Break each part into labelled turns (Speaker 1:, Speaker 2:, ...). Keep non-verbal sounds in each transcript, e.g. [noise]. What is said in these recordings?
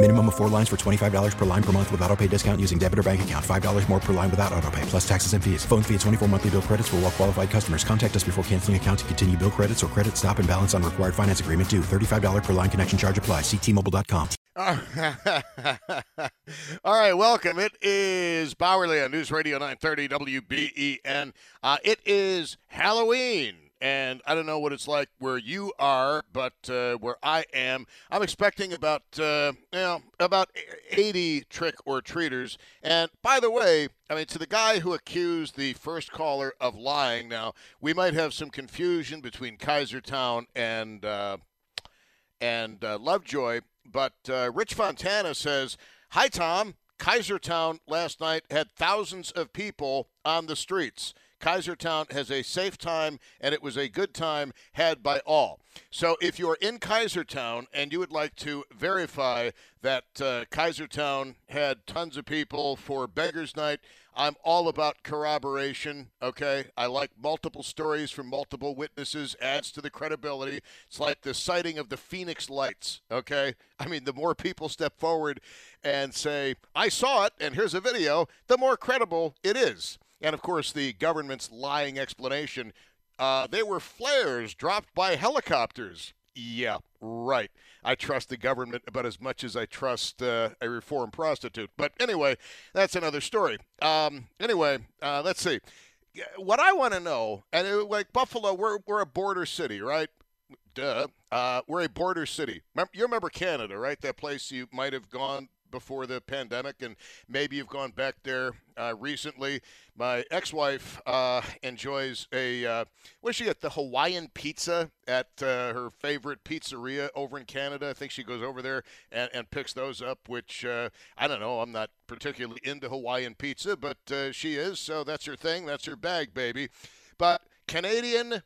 Speaker 1: Minimum of four lines for $25 per line per month with auto pay discount using debit or bank account. $5 more per line without auto pay, plus taxes and fees. Phone fee at 24 monthly bill credits for all qualified customers. Contact us before canceling account to continue bill credits or credit stop and balance on required finance agreement due. $35 per line connection charge apply. Ctmobile.com. [laughs]
Speaker 2: All right, welcome. It is Bauerle on News Radio 930 WBEN. Uh, it is Halloween and I don't know what it's like where you are, but uh, where I am, I'm expecting about uh, you know about 80 trick or treaters. And by the way, I mean to the guy who accused the first caller of lying. Now we might have some confusion between Kaisertown and uh, and uh, Lovejoy, but uh, Rich Fontana says, "Hi Tom, Kaisertown last night had thousands of people on the streets." Kaisertown has a safe time, and it was a good time had by all. So if you're in Kaisertown and you would like to verify that uh, Kaisertown had tons of people for Beggars Night, I'm all about corroboration, okay? I like multiple stories from multiple witnesses, adds to the credibility. It's like the sighting of the Phoenix Lights, okay? I mean, the more people step forward and say, I saw it, and here's a video, the more credible it is. And of course, the government's lying explanation uh, they were flares dropped by helicopters. Yeah, right. I trust the government about as much as I trust uh, a reformed prostitute. But anyway, that's another story. Um, anyway, uh, let's see. What I want to know, and it, like Buffalo, we're, we're a border city, right? Duh. Uh, we're a border city. you remember Canada, right? That place you might have gone before the pandemic, and maybe you've gone back there uh, recently. My ex-wife uh, enjoys a uh, she get? The Hawaiian pizza at uh, her favorite pizzeria over in Canada. I think she goes over there and, and picks those up. Which uh, I don't know. I'm not particularly into Hawaiian pizza, but uh, she is. So that's her thing. That's her bag, baby. But Canadian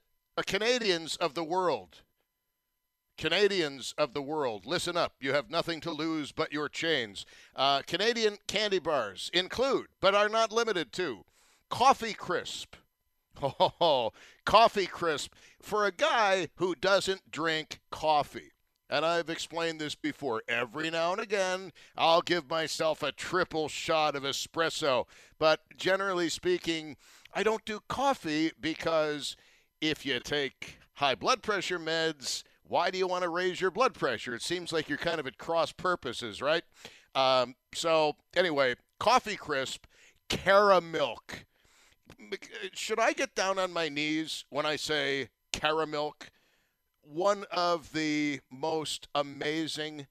Speaker 2: Canadians of the world Canadians of the world, listen up. You have nothing to lose but your chains. Uh, Canadian candy bars include, but are not limited to, Coffee Crisp. [laughs] Oh, Coffee Crisp for a guy who doesn't drink coffee. And I've explained this before. Every now and again, I'll give myself a triple shot of espresso. But generally speaking, I don't do coffee because if you take high blood pressure meds, why do you want to raise your blood pressure? It seems like you're kind of at cross purposes, right? Um, so, anyway, Coffee Crisp, Caramilk. Should I get down on my knees when I say Caramilk? One of the most amazing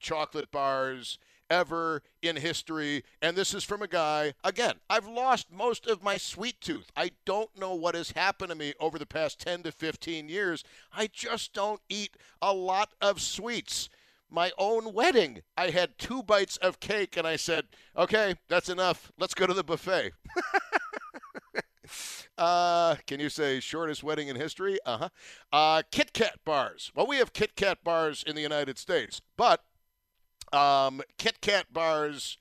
Speaker 2: chocolate bars ever in history. And this is from a guy, again, I've lost most of my sweet tooth. I don't know what has happened to me over the past 10 to 15 years. I just don't eat a lot of sweets. My own wedding, I had two bites of cake and I said, okay, that's enough. Let's go to the buffet. [laughs] Uh, can you say shortest wedding in history? Uh-huh. Uh Kit Kat bars. Well, we have Kit Kat bars in the United States, but um, Kit Kat bars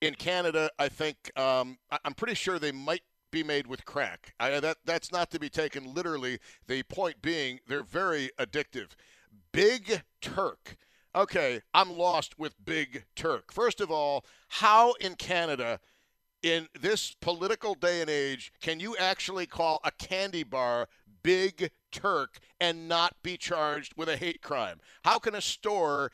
Speaker 2: in Canada, I think um, I'm pretty sure they might be made with crack. I, that that's not to be taken literally. The point being, they're very addictive. Big Turk. Okay, I'm lost with Big Turk. First of all, how in Canada, in this political day and age, can you actually call a candy bar Big Turk and not be charged with a hate crime? How can a store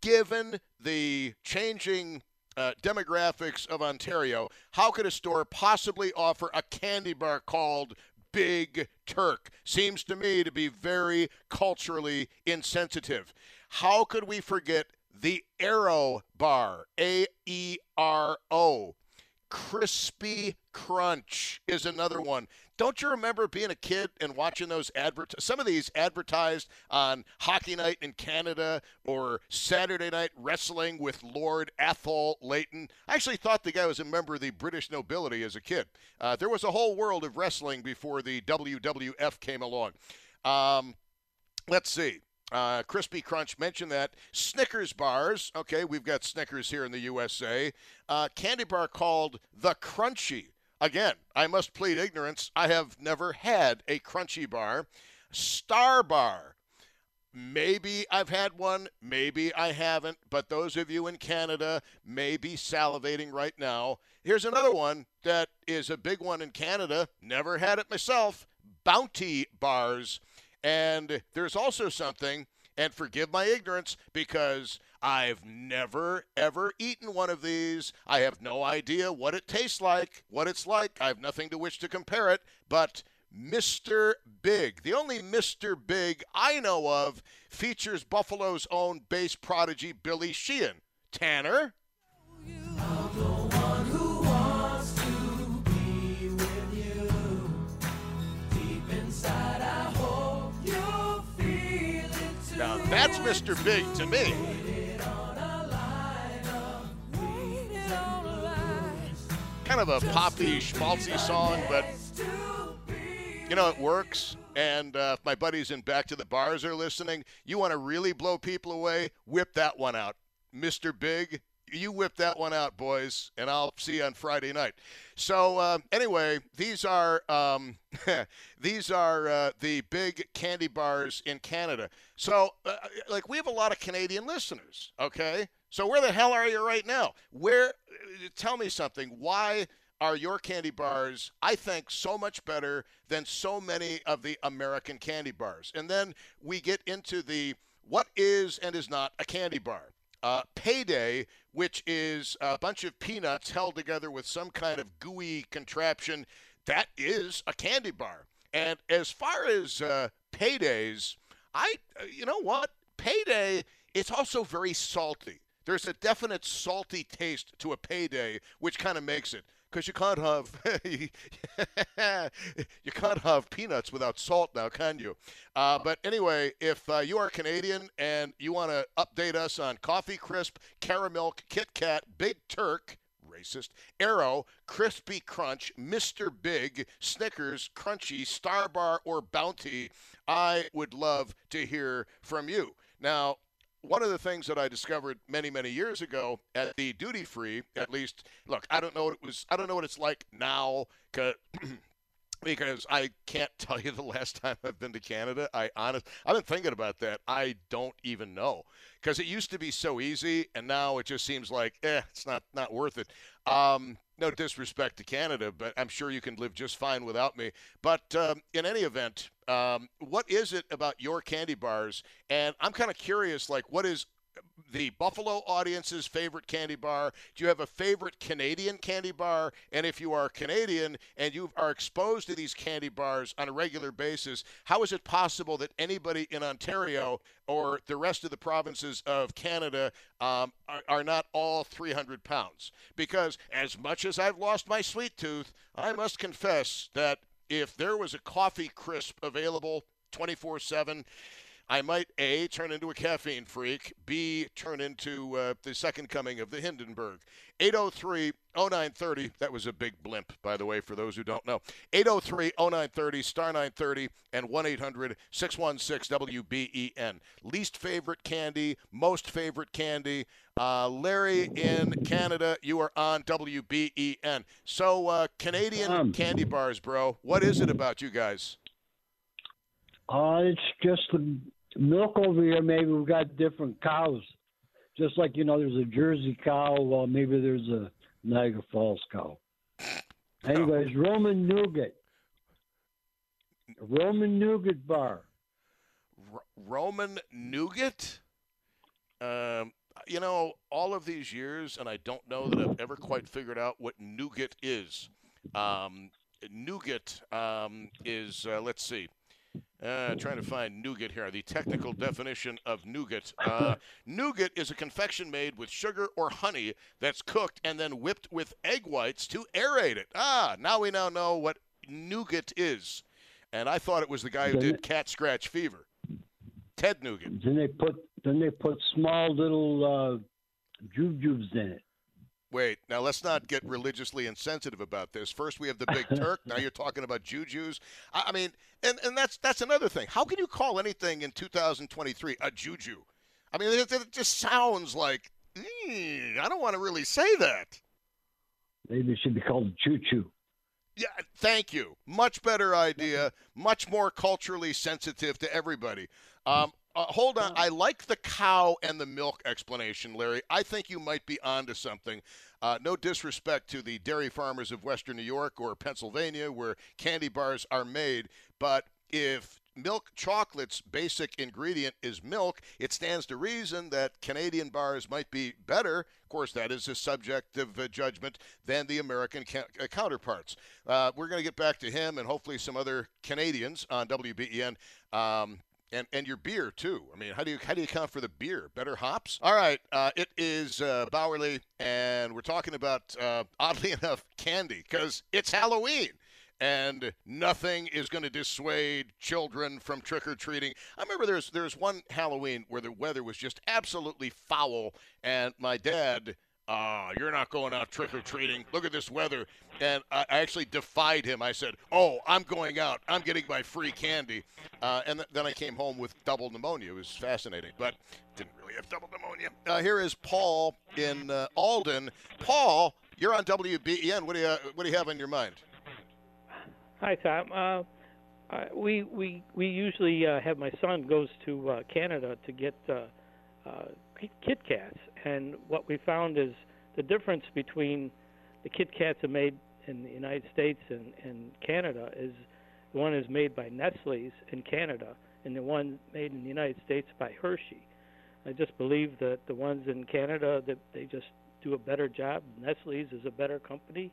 Speaker 2: given the changing uh, demographics of Ontario, how could a store possibly offer a candy bar called Big Turk seems to me to be very culturally insensitive. How could we forget the Aero Bar? A E R O. Crispy Crunch is another one. Don't you remember being a kid and watching those advert? Some of these advertised on Hockey Night in Canada or Saturday Night Wrestling with Lord Athol Layton. I actually thought the guy was a member of the British nobility as a kid. Uh, there was a whole world of wrestling before the WWF came along. Um, let's see. Uh, Crispy Crunch mentioned that. Snickers bars. Okay, we've got Snickers here in the USA. Uh, candy bar called the Crunchie. Again, I must plead ignorance. I have never had a Crunchie bar. Star Bar. Maybe I've had one, maybe I haven't, but those of you in Canada may be salivating right now. Here's another one that is a big one in Canada. Never had it myself. Bounty bars. And there's also something, and forgive my ignorance because I've never, ever eaten one of these. I have no idea what it tastes like, what it's like. I have nothing to which to compare it, but Mr. Big, the only Mr. Big I know of, features Buffalo's own bass prodigy Billy Sheehan. Tanner? Now that's Mr. Big to me. Kind of a poppy, schmaltzy song, but you know, it works. And uh, if my buddies in Back to the Bars are listening, you want to really blow people away, whip that one out. Mr. Big, you whip that one out, boys, and I'll see you on Friday night. So uh, anyway, these are um, [laughs] these are uh, the big candy bars in Canada. So uh, like we have a lot of Canadian listeners. Okay, so where the hell are you right now? Where? Tell me something. Why? Are your candy bars, I think, so much better than so many of the American candy bars? And then we get into the what is and is not a candy bar. Uh, payday, which is a bunch of peanuts held together with some kind of gooey contraption, that is a candy bar. And as far as uh, paydays, I, you know what? Payday, it's also very salty. There's a definite salty taste to a payday, which kind of makes it because you can't have [laughs] you can't have peanuts without salt now, can you? Uh, but anyway, if uh, you are Canadian and you want to update us on Coffee Crisp, Caramel, Kit Kat, Big Turk. Racist. Aero, Crispy Crunch, Mr. Big, Snickers, Crunchie, Star Bar, or Bounty, I would love to hear from you. Now, one of the things that I discovered many, many years ago at the duty free, at least, look, I don't know what it was. I don't know what it's like now, [clears throat] because I can't [laughs] tell you the last time I've been to Canada. I honest, I've been thinking about that. I don't even know because it used to be so easy, and now it just seems like, eh, it's not not worth it. Um, no disrespect to Canada, but I'm sure you can live just fine without me. But um, in any event, um, what is it about your candy bars? And I'm kind of curious, like, what is the Buffalo audience's favorite candy bar? Do you have a favorite Canadian candy bar? And if you are Canadian and you are exposed to these candy bars on a regular basis, how is it possible that anybody in Ontario or the rest of the provinces of Canada um, are, are not all 300 pounds? Because as much as I've lost my sweet tooth, I must confess that if there was a coffee crisp available 24 7, I might A, turn into a caffeine freak, B, turn into uh, the second coming of the Hindenburg. 803 0930, that was a big blimp, by the way, for those who don't know. 803 0930, star 930, and 1 800 616 WBEN. Least favorite candy, most favorite candy. Uh, Larry in Canada, you are on WBEN. So, uh, Canadian
Speaker 3: Um,
Speaker 2: candy bars, bro, what is it about you guys?
Speaker 3: Uh, it's just the milk over here. Maybe we've got different cows. Just like, you know, there's a Jersey cow. Well, maybe there's a Niagara Falls cow. Anyways, Roman nougat. Roman nougat bar.
Speaker 2: R- Roman nougat. Um, you know, all of these years, and I don't know that I've ever quite figured out what nougat is. Um, nougat um, is, uh, let's see. Uh, trying to find nougat here. The technical definition of nougat. Uh, [laughs] nougat is a confection made with sugar or honey that's cooked and then whipped with egg whites to aerate it. Ah, now we now know what nougat is. And I thought it was the guy who did Cat Scratch Fever. Ted Nugent.
Speaker 3: Then they put then they put small little uh, jujubes in it.
Speaker 2: Wait, now let's not get religiously insensitive about this. First, we have the Big Turk. [laughs] now you're talking about jujus. I, I mean, and, and that's that's another thing. How can you call anything in 2023 a juju? I mean, it, it just sounds like I don't want to really say that.
Speaker 3: Maybe it should be called choo.
Speaker 2: Yeah, thank you. Much better idea. Much more culturally sensitive to everybody. Um, uh, hold on. I like the cow and the milk explanation, Larry. I think you might be onto something. Uh, no disrespect to the dairy farmers of Western New York or Pennsylvania where candy bars are made, but if milk chocolate's basic ingredient is milk, it stands to reason that Canadian bars might be better. Of course, that is a subjective uh, judgment than the American ca- uh, counterparts. Uh, we're going to get back to him and hopefully some other Canadians on WBEN. Um, and and your beer too. I mean, how do you how do you account for the beer? Better hops. All right, uh, it is uh, Bauerle, and we're talking about uh, oddly [laughs] enough candy because it's Halloween. And nothing is going to dissuade children from trick or treating. I remember there's there's one Halloween where the weather was just absolutely foul, and my dad uh, you're not going out trick or treating. Look at this weather. And I actually defied him. I said, Oh, I'm going out. I'm getting my free candy. Uh, and th- then I came home with double pneumonia. It was fascinating, but didn't really have double pneumonia. Uh, here is Paul in uh, Alden. Paul, you're on WBEN. What do you What do you have on your mind?
Speaker 4: Hi, Tom. Uh, we we we usually uh, have my son goes to uh, Canada to get Kit Kats, and what we found is the difference between the Kit Kats are made in the United States and, and Canada is one is made by Nestle's in Canada, and the one made in the United States by Hershey. I just believe that the ones in Canada that they just do a better job. Nestle's is a better company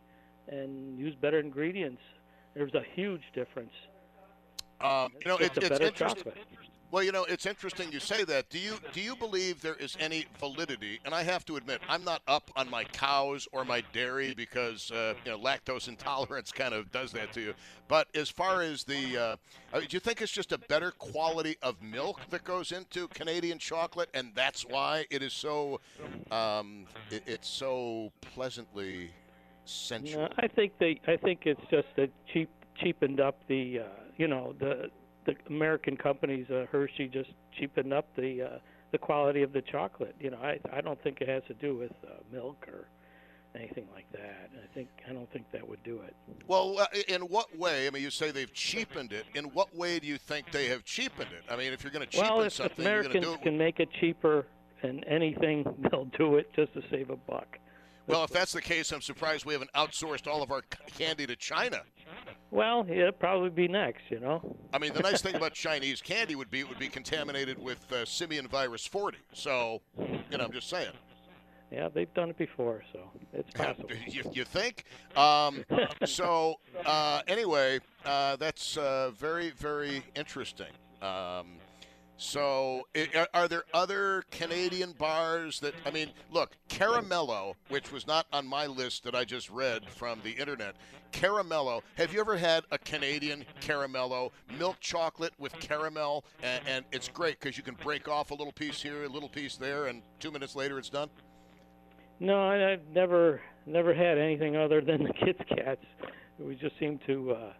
Speaker 4: and use better ingredients. There's a huge difference.
Speaker 2: Um, you know,
Speaker 4: it's,
Speaker 2: it,
Speaker 4: a
Speaker 2: it's interesting.
Speaker 4: chocolate.
Speaker 2: Well, you know, it's interesting you say that. Do you do you believe there is any validity? And I have to admit, I'm not up on my cows or my dairy because uh, you know lactose intolerance kind of does that to you. But as far as the, uh, uh, do you think it's just a better quality of milk that goes into Canadian chocolate, and that's why it is so, um, it, it's so pleasantly sensual?
Speaker 4: No, I think they. I think it's just a cheap cheapened up the. Uh, you know the the American companies, uh, Hershey, just cheapened up the uh, the quality of the chocolate. You know, I I don't think it has to do with uh, milk or anything like that. I think I don't think that would do it.
Speaker 2: Well, uh, in what way? I mean, you say they've cheapened it. In what way do you think they have cheapened it? I mean, if you're going to cheapen
Speaker 4: well, if
Speaker 2: something,
Speaker 4: Americans
Speaker 2: you're going to do it.
Speaker 4: can make it cheaper and anything, [laughs] they'll do it just to save a buck.
Speaker 2: Well, if that's the case, I'm surprised we haven't outsourced all of our candy to China.
Speaker 4: Well, it'll probably be next. You know.
Speaker 2: I mean, the nice thing about [laughs] Chinese candy would be it would be contaminated with uh, simian virus 40. So, you know, I'm just saying.
Speaker 4: Yeah, they've done it before, so it's [laughs] possible.
Speaker 2: you, you think? Um, so, uh, anyway, uh, that's uh, very, very interesting. Um, so, are, there other Canadian bars that, I mean, look, Caramello, which was not on my list that I just read from the internet, Caramello, have you ever had a Canadian Caramello, milk chocolate with caramel? And, and it's great because you can break off a little piece here, a little piece there, and two minutes later it's done?
Speaker 4: No, I've never never had anything other than the Kit Kats. We just seem to, uh,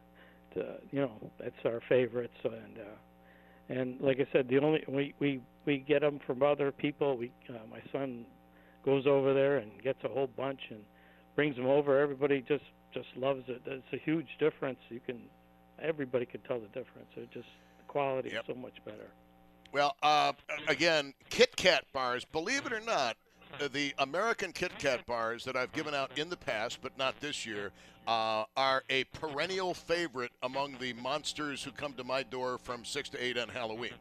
Speaker 4: to you know, that's our favorites, and uh, and like I said, the only we we we get them from other people. We uh, my son goes over there and gets a whole bunch and brings them over. Everybody just just loves it. It's a huge difference. You can everybody can tell the difference. It just the quality
Speaker 2: Yep.
Speaker 4: is so much better.
Speaker 2: Well, uh, again, Kit Kat bars, believe it or not, the American Kit Kat bars that I've given out in the past, but not this year, uh, are a perennial favorite among the monsters who come to my door from 6 to 8 on Halloween.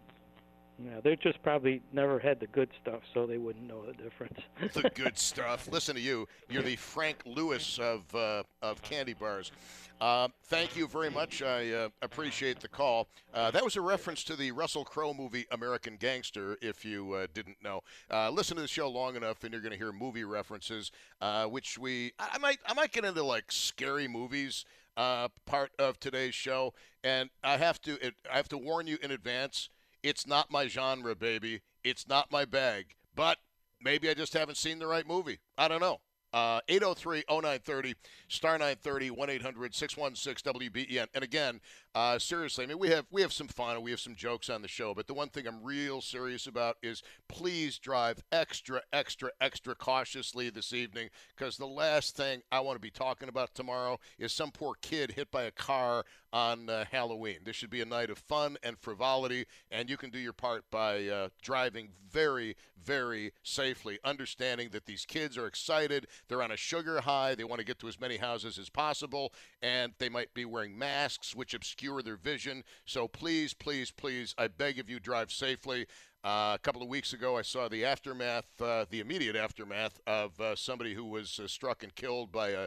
Speaker 4: Yeah, they just probably never had the good stuff, so they wouldn't know the difference.
Speaker 2: the good [laughs] stuff. Listen to you. You're the Frank Lewis of uh, of candy bars. Uh, thank you very much. I uh, appreciate the call. Uh, that was a reference to the Russell Crowe movie American Gangster, if you uh, didn't know. Uh, listen to the show long enough, and you're going to hear movie references, uh, which we I might I might get into like scary movies part of today's show, and I have to it, I have to warn you in advance. It's not my genre, baby. It's not my bag. But maybe I just haven't seen the right movie. I don't know. Uh, 803 0930, star 930, 1 800 616 WBEN. And again, uh, seriously, I mean, we have we have some fun and we have some jokes on the show, but the one thing I'm real serious about is please drive extra, extra, extra cautiously this evening because the last thing I want to be talking about tomorrow is some poor kid hit by a car on uh, Halloween. This should be a night of fun and frivolity, and you can do your part by uh, driving very, very safely, understanding that these kids are excited. They're on a sugar high. They want to get to as many houses as possible, and they might be wearing masks, which obscure their vision. So please, please, please, I beg of you, drive safely. Uh, a couple of weeks ago, I saw the aftermath, uh, the immediate aftermath of uh, somebody who was uh, struck and killed by a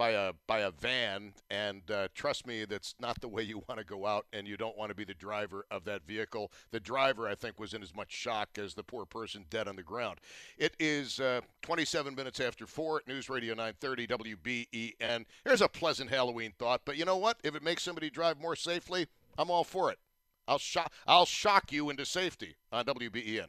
Speaker 2: by a by a van, and uh, trust me, that's not the way you [laughs] want to go out, and you don't want to be the driver of that vehicle. The driver, I think, was in as much shock as the poor person dead on the ground. It is uh, 27 minutes after four at News Radio 930 WBEN. Here's a pleasant Halloween thought, but you know what? If it makes somebody drive more safely, I'm all for it. I'll shock I'll shock you into safety on WBEN.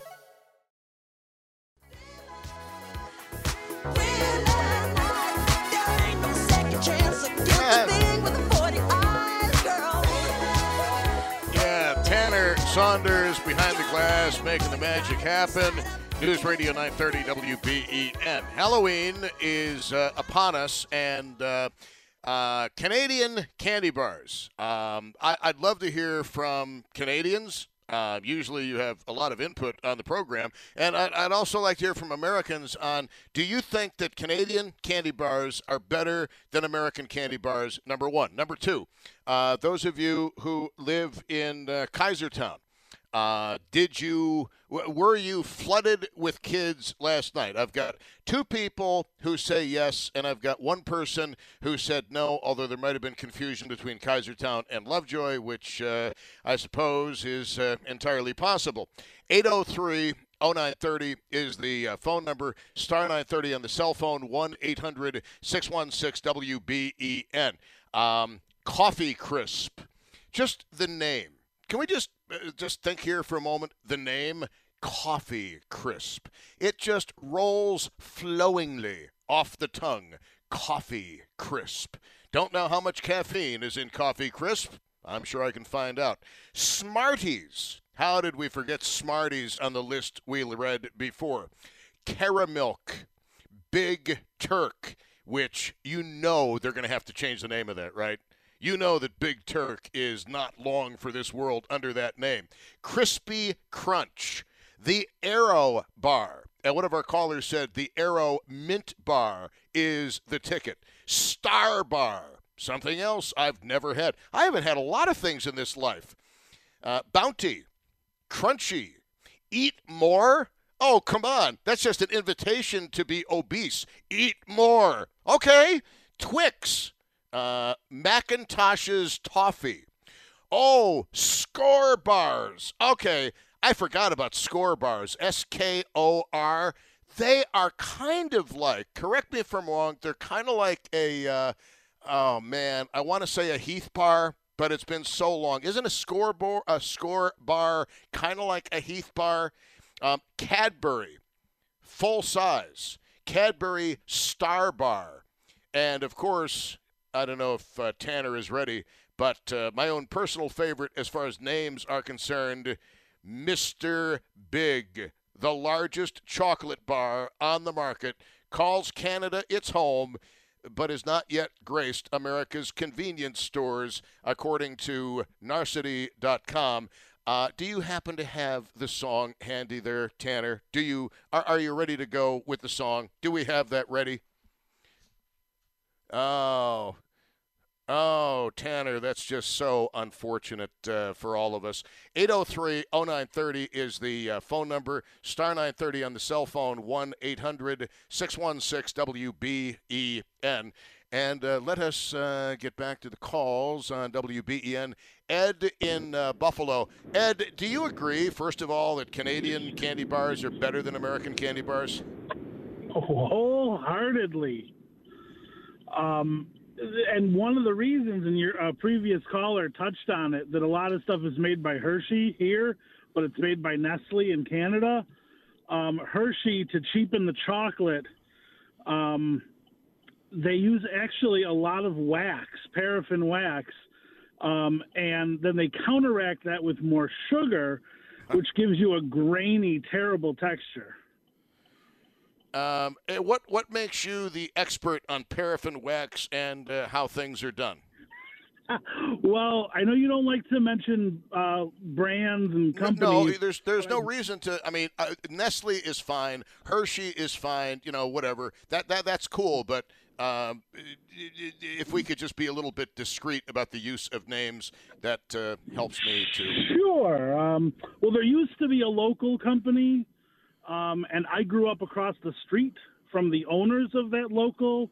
Speaker 2: Saunders behind the glass making the magic happen. News Radio 930 WBEN. Halloween is uh, upon us, and uh, uh, Canadian candy bars. Um, I, would love to hear from Canadians. Uh, usually, you have a lot of input on the program, and I'd, I'd also like to hear from Americans on: Do you think that Canadian candy bars are better than American candy bars? Number one. Number two. Uh, those of you who live in uh, Kaisertown. Uh, did you were you flooded with kids last night? I've got two people who say yes, and I've got one person who said no. Although there might have been confusion between Kaisertown and Lovejoy, which uh, I suppose is uh, entirely possible. 803 0930 is the uh, phone number. Star 930 on the cell phone, 1 800 616 WBEN. Um, Coffee Crisp. Just the name. Can we just Uh, just think here for a moment? The name Coffee Crisp. It just rolls flowingly off the tongue. Coffee Crisp. Don't know how much caffeine is in Coffee Crisp? I'm sure I can find out. Smarties. How did we forget Smarties on the list we read before? Caramilk. Big Turk, which you know they're going to have to change the name of that, right? You know that Big Turk is not long for this world under that name. Crispy Crunch. The Aero Bar. And one of our callers said the Aero Mint Bar is the ticket. Star Bar. Something else I've never had. I haven't had a lot of things in this life. Uh, bounty. Crunchie. Eat more? Oh, come on. That's just an invitation to be obese. Eat more. Okay. Twix. Uh, Mackintosh's Toffee. Oh, Skor bars. Okay. I forgot about Skor bars. S K O R. They are kind of like, correct me if I'm wrong, they're kind of like a, uh, oh man, I want to say a Heath bar, but it's been so long. Isn't a Skor bar, a Skor bar kind of like a Heath bar? Um, Cadbury, full size. Cadbury Star Bar. And of course, I don't know if uh, Tanner is ready, but uh, my own personal favorite as far as names are concerned Mr. Big, the largest chocolate bar on the market, calls Canada its home, but is not yet graced America's convenience stores, according to Narcity.com. Uh, do you happen to have the song handy there, Tanner? Do you are, are you ready to go with the song? Do we have that ready? Oh, Oh, Tanner, that's just so unfortunate uh, for all of us. 803 0930 is the uh, phone number. Star 930 on the cell phone, 1 800 616 WBEN. And uh, let us uh, get back to the calls on WBEN. Ed in uh, Buffalo. Ed, do you agree, first of all, that Canadian candy bars are better than American candy bars?
Speaker 5: Wholeheartedly. Um, and one of the reasons, and your uh, previous caller touched on it, that a lot of stuff is made by Hershey here, but it's made by Nestle in Canada. Um, Hershey, to cheapen the chocolate, um, they use actually a lot of wax, paraffin wax, um, and then they counteract that with more sugar, which gives you a grainy, terrible texture.
Speaker 2: Um, eh, what what makes you the expert on paraffin wax and uh, how things are done? [laughs]
Speaker 5: well, I know you don't like to mention uh, brands and companies.
Speaker 2: No, there's there's no reason to. I mean, uh, Nestle is fine, Hershey is fine. You know, whatever. That that that's cool. But um, if we could just be a little bit discreet about the use of names, that uh, helps me to.
Speaker 5: Sure. Um, well, there used to be a local company um, and I grew up across the street from the owners of that local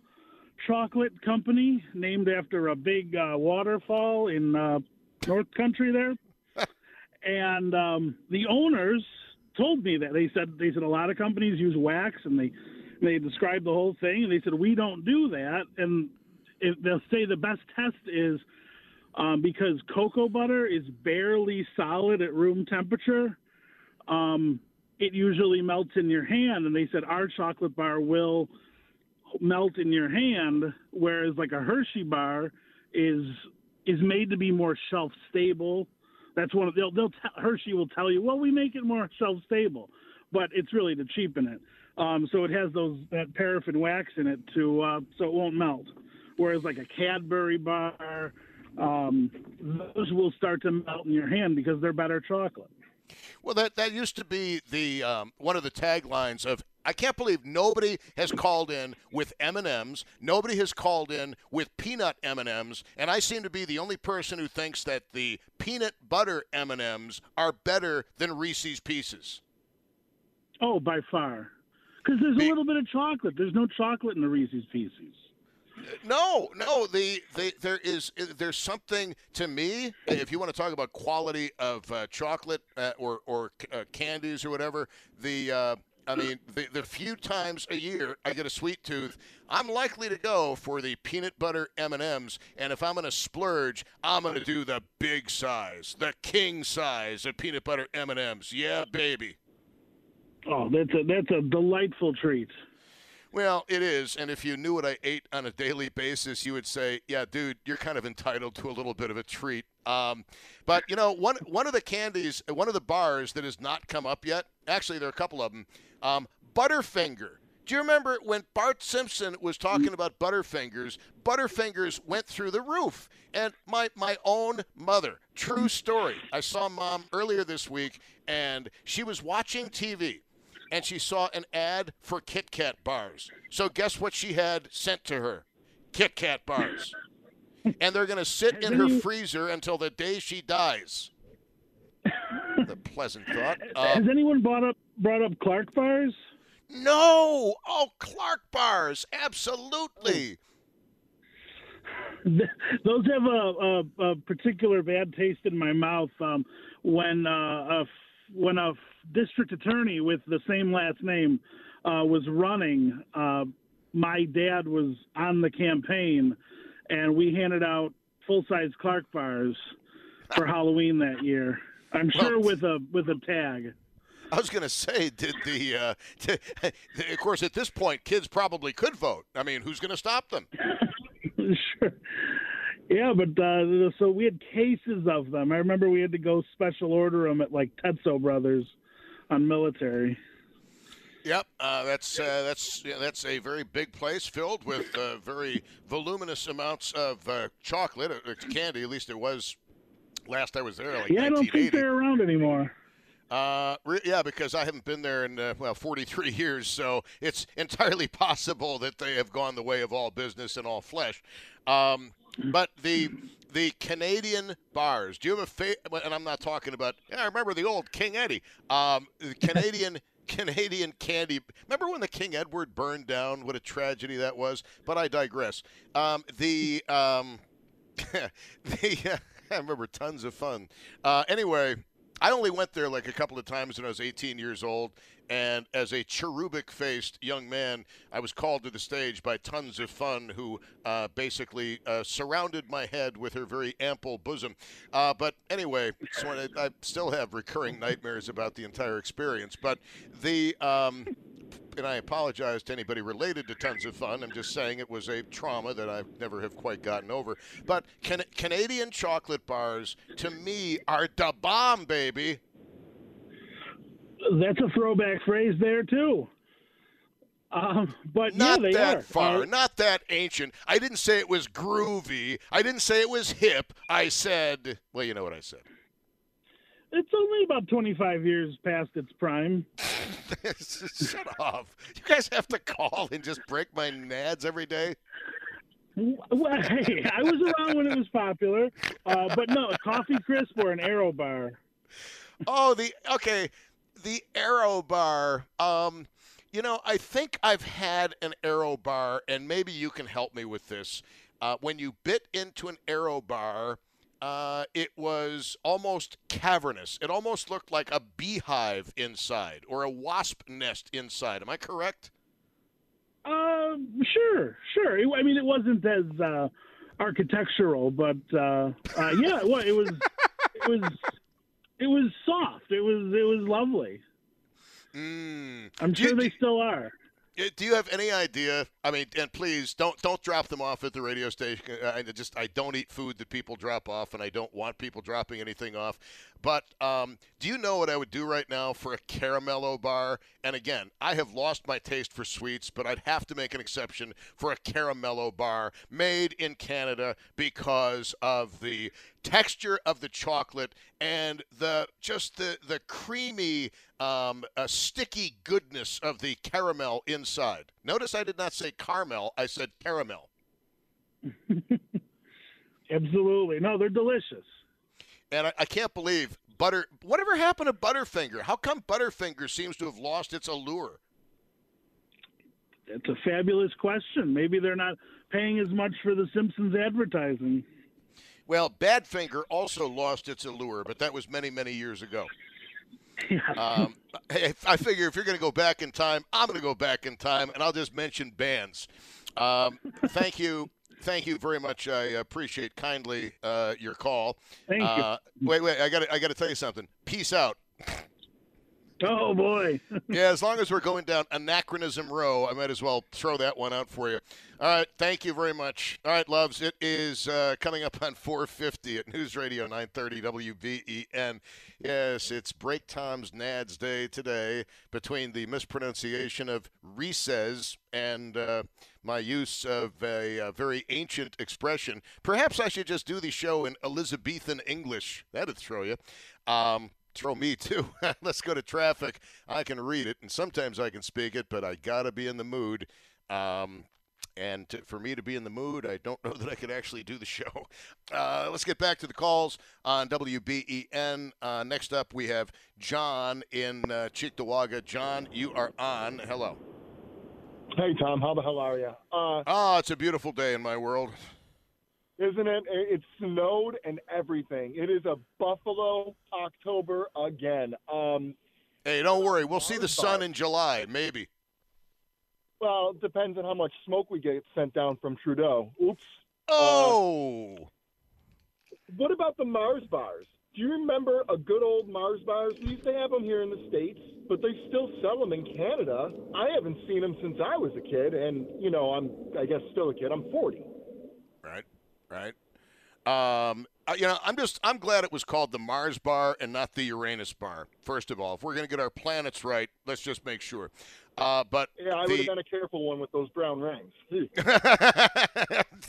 Speaker 5: chocolate company, named after a big uh, waterfall in uh, North Country there. [laughs] and um, the owners told me that they said they said a lot of companies use wax, and they they described the whole thing, and they said we don't do that, and they'll say the best test is. Um, because cocoa butter is barely solid at room temperature, um, it usually melts in your hand. And they said our chocolate bar will melt in your hand, whereas like a Hershey bar is is made to be more shelf stable. That's one of they'll they'll tell, Hershey will tell you, well, we make it more shelf stable, but it's really to cheapen it. Um, so it has those that paraffin wax in it to uh, so it won't melt. Whereas like a Cadbury bar, um, those will start to melt in your hand because they're better chocolate.
Speaker 2: Well, that that used to be the um, one of the taglines of. I can't believe nobody has called in with M and M's. Nobody has called in with peanut M and M's, and I seem to be the only person who thinks that the peanut butter M and M's are better than Reese's Pieces.
Speaker 5: Oh, by far, because there's a little bit of chocolate. There's no chocolate in the Reese's Pieces.
Speaker 2: No, no. The, the there is there's something to me. If you want to talk about quality of uh, chocolate uh, or or uh, candies or whatever, the uh, I mean, the, the few times a year I get a sweet tooth, I'm likely to go for the peanut butter M&Ms. And if I'm going to splurge, I'm going to do the big size, the king size of peanut butter M&Ms. Yeah, baby.
Speaker 5: Oh, that's a that's a delightful treat.
Speaker 2: Well, it is, and if you knew what I ate on a daily basis, you would say, "Yeah, dude, you're kind of entitled to a little bit of a treat." Um, but you know, one one of the candies, one of the bars that has not come up yet. Actually, there are a couple of them. Um, Butterfinger. Do you remember when Bart Simpson was talking about Butterfingers? Butterfingers went through the roof. And my, my own mother, true story. I saw mom earlier this week, and she was watching TV, and she saw an ad for Kit Kat bars. So guess what she had sent to her? Kit Kat bars. And they're going to sit in her freezer until the day she dies. the pleasant thought.
Speaker 5: Uh, Has anyone brought up brought up Clark bars?
Speaker 2: No. Oh, Clark bars, absolutely. [laughs]
Speaker 5: Those have a, a, a, particular bad taste in my mouth um, when uh, a, when a district attorney with the same last name uh, was running. Uh, my dad was on the campaign, and we handed out full size Clark bars for Halloween that year. I'm sure well, with a with a tag.
Speaker 2: I was going to say, did the, uh, [laughs] of course, at this point, kids probably could vote. I mean, who's going to stop them? [laughs]
Speaker 5: sure. Yeah, but uh, so we had cases of them. I remember we had to go special order them at like Tetso Brothers on military.
Speaker 2: Yep, uh, that's uh, that's yeah, that's a very big place filled with uh, very voluminous amounts of uh, chocolate, candy. At least it was last I was there. Like
Speaker 5: yeah, I don't think they're around anymore.
Speaker 2: Uh, re- yeah, because I haven't been there in uh, well 43 [laughs] years, so it's entirely [laughs] possible that they have gone the way of all business and all flesh. Um, but the the Canadian bars. Do you have a favorite? And I'm not talking about. Yeah, I remember the old King Eddie. Um, the [laughs] Canadian. Canadian candy. Remember when the King Edward burned down? What a tragedy that was. But I digress. Um, the um, the I remember tons of fun. Uh, anyway, I only went there like a couple of times when I was 18 years old, and as a cherubic faced young man, I was called to the stage by Tons of Fun, who uh, basically uh, surrounded my head with her very ample bosom. Uh, but anyway, so I, I, still have recurring nightmares about the entire experience. But the. Um, and I apologize to anybody related to Tons of Fun. I'm just saying it was a trauma that I never have quite gotten over. But can, Canadian chocolate bars, to me, are the bomb, baby.
Speaker 5: That's a throwback phrase there too. Um, but
Speaker 2: not
Speaker 5: yeah,
Speaker 2: that
Speaker 5: are.
Speaker 2: far,
Speaker 5: uh,
Speaker 2: not that ancient. I didn't say it was groovy. I didn't say it was hip. I said, well, you know what I said.
Speaker 5: It's only about 25 years past its prime. [laughs]
Speaker 2: Shut off. You guys have to call and just break my nads every day?
Speaker 5: Well, hey, I was around when it was popular, uh, but no, a coffee crisp or an aero bar.
Speaker 2: Oh, the okay, the aero bar. Um, you know, I think I've had an aero bar, and maybe you can help me with this. Uh, when you bit into an aero bar, uh, it was almost cavernous. It almost looked like a beehive inside or a wasp nest inside. Am I correct?
Speaker 5: Uh, sure, sure. I mean, it wasn't as uh, architectural, but uh, uh, yeah, well, it was. it was. It was soft. It was. It was lovely.
Speaker 2: Mm.
Speaker 5: I'm sure they still are.
Speaker 2: Do you have any idea? I mean, and please don't don't drop them off at the radio station. I just I don't eat food that people drop off, and I don't want people dropping anything off. But um, do you know what I would do right now for a caramello bar? And again, I have lost my taste for sweets, but I'd have to make an exception for a caramello bar made in Canada because of the texture of the chocolate and the just the the creamy, um, uh, sticky goodness of the caramel inside. Notice I did not say caramel; I said caramel. [laughs]
Speaker 5: Absolutely, no, they're delicious
Speaker 2: and I, I, can't believe Butter. Whatever happened to Butterfinger? How come Butterfinger seems to have lost its allure?
Speaker 5: it's a fabulous question. Maybe they're not paying as much for the Simpsons advertising.
Speaker 2: Well, Badfinger also lost its allure, but that was many, many years ago. Um, hey, I figure if you're going to go back in time, I'm going to go back in time, and I'll just mention bands. Um, thank you. Thank you very much. I appreciate kindly uh, your call.
Speaker 5: Thank you.
Speaker 2: Uh, wait, wait. I got. I got to tell you something. Peace out.
Speaker 5: Oh boy. [laughs]
Speaker 2: yeah, as long as we're going down anachronism row, I might as well throw that one out for you. All right, thank you very much. All right, loves, it is uh, coming up on 450 at News Radio 930 WBEN. Yes, it's Break Tom's Nads Day today between the mispronunciation of recess and uh, my use of a, a, very ancient expression. Perhaps I should just do the show in Elizabethan English. That'd throw you. Um, throw me too. [laughs] Let's go to traffic. I can read it, and sometimes I can speak it, but I gotta be in the mood. Um, and to, for me to be in the mood, I don't [laughs] know that I could actually do the show. [laughs] Uh, let's get back to the calls on WBEN. Uh, next up, we have John in uh, Cheektowaga. John, you are on. Hello.
Speaker 6: Hey, Tom. How the hell are you? Uh,
Speaker 2: oh, it's a beautiful day in my world
Speaker 6: isn't it? It snowed and everything. It is a Buffalo October again. Um,
Speaker 2: hey, don't worry. We'll see the sun in July, maybe.
Speaker 6: Well, it depends on how much smoke we get sent down from Trudeau. Oops.
Speaker 2: Oh. Uh,
Speaker 6: what about the Mars bars? Do you remember a good old Mars bars? We used to have them here in the States, but they still sell them in Canada. I haven't seen them since I was a kid, and, you know, I'm, I guess, still a kid. I'm 40
Speaker 2: right? Um, you know, I'm just I'm glad it was called the Mars bar and not the Uranus bar. First of all, if we're going to get our planets right, let's just make sure. Uh, but
Speaker 6: yeah, I
Speaker 2: the...
Speaker 6: would have been a careful one with those brown rings. [laughs]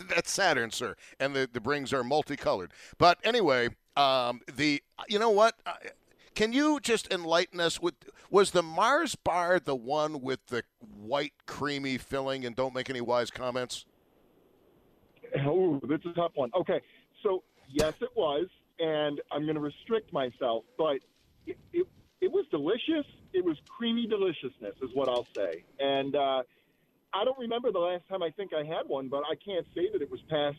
Speaker 2: That's Saturn, sir, and the the rings are multicolored. But anyway, um, the you know what? Uh, can you just enlighten us with was the Mars bar the one with the white creamy filling? And don't make any wise comments.
Speaker 6: Oh, that's a tough one. Okay, so yes, it was, and I'm going to restrict myself, but it, it, it was delicious. It was creamy deliciousness, is what I'll say. And uh, I don't remember the last time I think I had one, but I can't say that it was past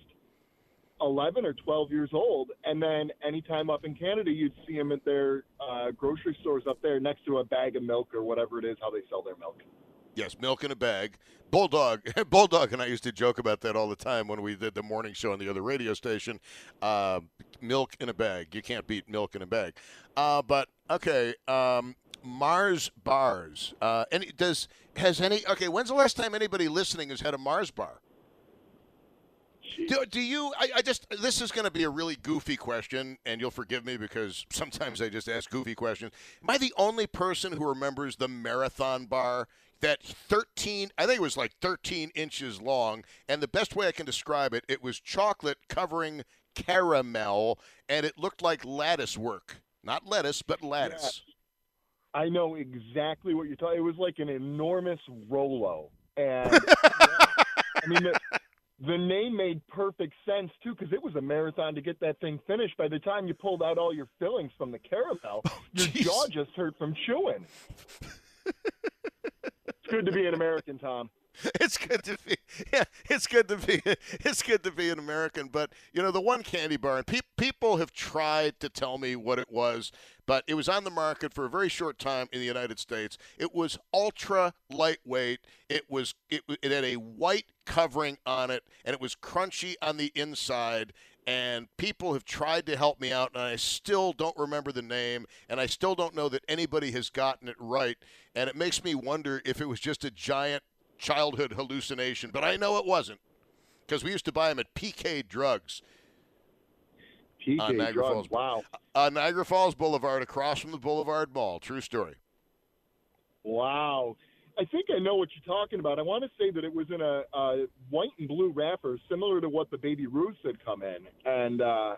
Speaker 6: 11 or 12 years old. And then anytime up in Canada, you'd see them at their uh, grocery stores up there next to a bag of milk or whatever it is, how they sell their milk.
Speaker 2: Yes, milk in a bag. Bulldog, [laughs] Bulldog, and I used to joke about that all the time when we did the morning show on the other radio station. Uh, milk in a bag. You can't beat milk in a bag. Uh, but okay, um, Mars bars. Uh, any does has any? Okay, when's the last time anybody listening has had a Mars bar? Do, do you? I, I just this is going to be a really goofy question, and you'll forgive me because [laughs] sometimes I just ask goofy questions. Am I the only person who remembers the marathon bar? That 13 i think it was like 13 inches long and the best way i can describe it it was chocolate covering caramel and it looked like lattice work. Not lettuce but lattice.
Speaker 6: Yeah. i know exactly what you're talking it was like an enormous rolo and yeah, [laughs] i mean the, the name made perfect sense too because it was a marathon to get that thing finished. By the time you pulled out all your fillings from the caramel oh, your jaw just hurt from chewing [laughs] good to be an American, Tom. [laughs]
Speaker 2: It's good to be, yeah. It's good to be, [laughs] it's good to be an American. But you know, the one candy bar, and pe- people have tried to tell me what it was, but it was on the market for a very short time in the United States. It was ultra lightweight. It was, it, it had a white covering on it, and it was crunchy on the inside and people have tried to help me out, and I still don't remember the name, and I still don't know that anybody has gotten it right. And it makes me wonder if it was just a giant childhood hallucination, but I know it wasn't because we used to buy them at PK Drugs.
Speaker 6: PK on Niagara Drugs,
Speaker 2: Falls.
Speaker 6: wow.
Speaker 2: On Niagara Falls Boulevard, across from the Boulevard Mall. True story.
Speaker 6: Wow. I think I know what you're talking about. I want to say that it was in a, a white and blue wrapper, similar to what the Baby Ruths had come in, and uh,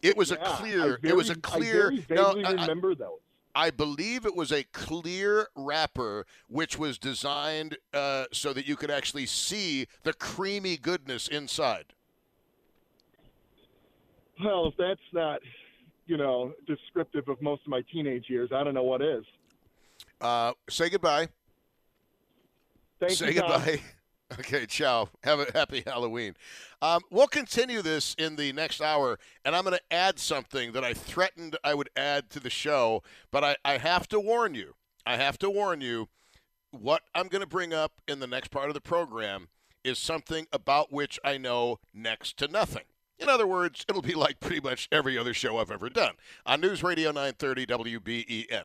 Speaker 2: it was
Speaker 6: yeah,
Speaker 2: a clear.
Speaker 6: Very,
Speaker 2: it was a clear.
Speaker 6: I no, remember I, those.
Speaker 2: I believe it was a clear wrapper, which was designed uh, so that you could actually see the creamy goodness inside.
Speaker 6: Well, if that's not, you know, descriptive of most of my teenage years, I don't know what is.
Speaker 2: Uh, say goodbye.
Speaker 6: Thank
Speaker 2: Say
Speaker 6: you, Tom.
Speaker 2: goodbye. [laughs] Okay, ciao. Have a happy Halloween. Um, we'll continue this in the next hour, and I'm going to add something that I threatened I would add to the show, but I, I have to warn you. I have to warn you. What I'm going to bring up in the next part of the program is something about which I know next to nothing. In other words, it'll be like pretty much every other show I've ever done on News Radio 930 WBEN.